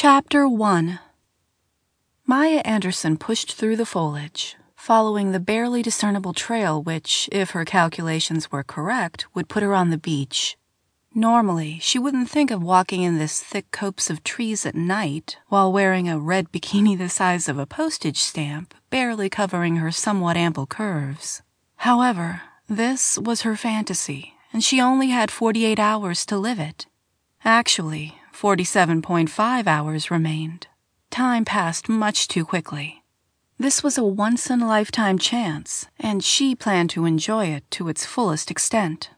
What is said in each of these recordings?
Chapter 1 Mya Anderson pushed through the foliage, following the barely discernible trail which, if her calculations were correct, would put her on the beach. Normally, she wouldn't think of walking in this thick copse of trees at night while wearing a red bikini the size of a postage stamp, barely covering her somewhat ample curves. However, this was her fantasy, and she only had 48 hours to live it. Actually, 47.5 hours remained. Time passed much too quickly. This was a once in a lifetime chance, and she planned to enjoy it to its fullest extent.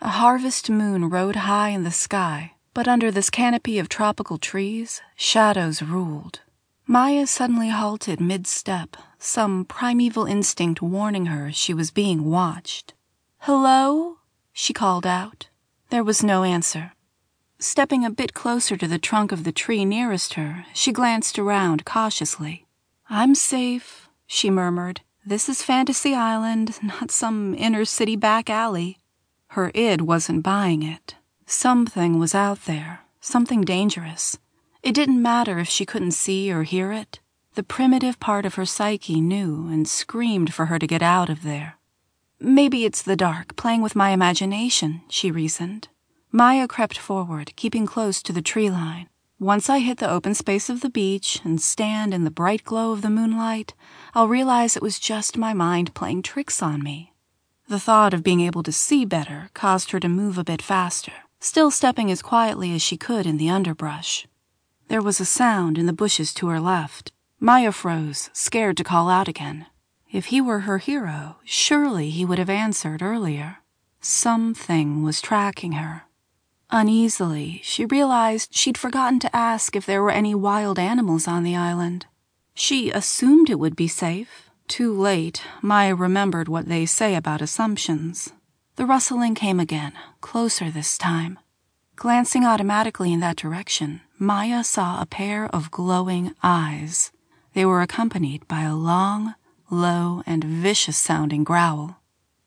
A harvest moon rode high in the sky, but under this canopy of tropical trees, shadows ruled. Mya suddenly halted mid step, some primeval instinct warning her she was being watched. Hello? she called out. There was no answer. Stepping a bit closer to the trunk of the tree nearest her, she glanced around cautiously. I'm safe, she murmured. This is Fantasy Island, not some inner city back alley. Her id wasn't buying it. Something was out there, something dangerous. It didn't matter if she couldn't see or hear it. The primitive part of her psyche knew and screamed for her to get out of there. Maybe it's the dark playing with my imagination, she reasoned. Mya crept forward, keeping close to the tree line. Once I hit the open space of the beach and stand in the bright glow of the moonlight, I'll realize it was just my mind playing tricks on me. The thought of being able to see better caused her to move a bit faster, still stepping as quietly as she could in the underbrush. There was a sound in the bushes to her left. Mya froze, scared to call out again. If he were her hero, surely he would have answered earlier. Something was tracking her. Uneasily, she realized she'd forgotten to ask if there were any wild animals on the island. She assumed it would be safe, too late, Mya remembered what they say about assumptions. The rustling came again, closer this time. Glancing automatically in that direction, Mya saw a pair of glowing eyes. They were accompanied by a long, low, and vicious sounding growl.